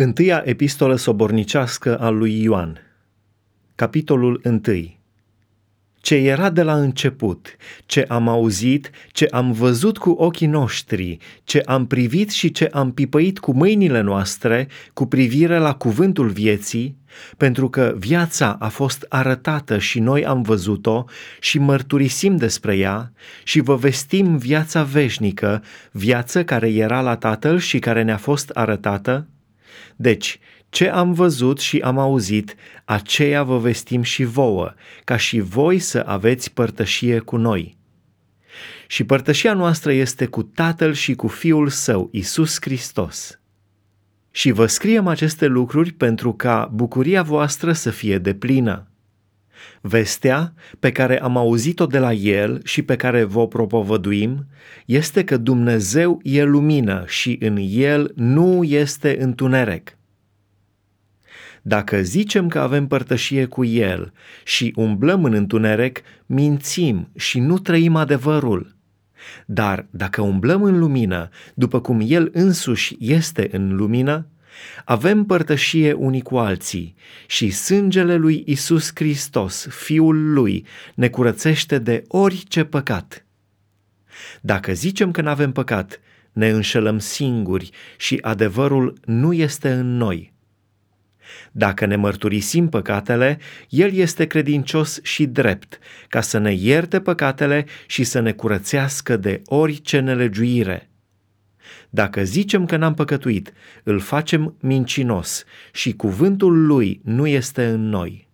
Întâia epistolă sobornicească a lui Ioan. Capitolul 1 Ce era de la început, ce am auzit, ce am văzut cu ochii noștri, ce am privit și ce am pipăit cu mâinile noastre cu privire la cuvântul vieții, pentru că viața a fost arătată și noi am văzut-o și mărturisim despre ea și vă vestim viața veșnică, viață care era la Tatăl și care ne-a fost arătată, deci, ce am văzut și am auzit, aceea vă vestim și vouă, ca și voi să aveți părtășie cu noi. Și părtășia noastră este cu Tatăl și cu Fiul Său, Isus Hristos. Și vă scriem aceste lucruri pentru ca bucuria voastră să fie deplină. Vestea pe care am auzit-o de la El și pe care vă propovăduim este că Dumnezeu e lumină și în El nu este întuneric. Dacă zicem că avem părtășie cu El și umblăm în întuneric, mințim și nu trăim adevărul. Dar dacă umblăm în lumină, după cum El însuși este în lumină, avem părtășie unii cu alții și sângele lui Isus Hristos, Fiul lui, ne curățește de orice păcat. Dacă zicem că nu avem păcat, ne înșelăm singuri și adevărul nu este în noi. Dacă ne mărturisim păcatele, El este credincios și drept, ca să ne ierte păcatele și să ne curățească de orice nelegiuire. Dacă zicem că n-am păcătuit, îl facem mincinos și cuvântul lui nu este în noi.